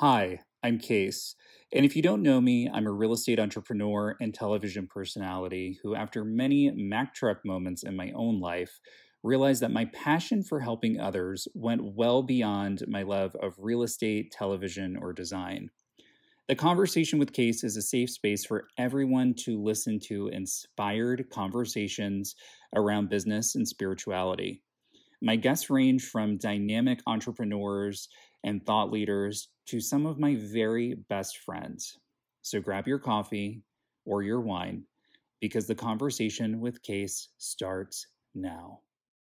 Hi, I'm Kase. And if you don't know me, I'm a real estate entrepreneur and television personality who, after many Mack truck moments in my own life, realized that my passion for helping others went well beyond my love of real estate, television, or design. The Conversation with Kase is a safe space for everyone to listen to inspired conversations around business and spirituality. My guests range from dynamic entrepreneurs and thought leaders to some of my very best friends. So grab your coffee or your wine because the conversation with Kase starts now.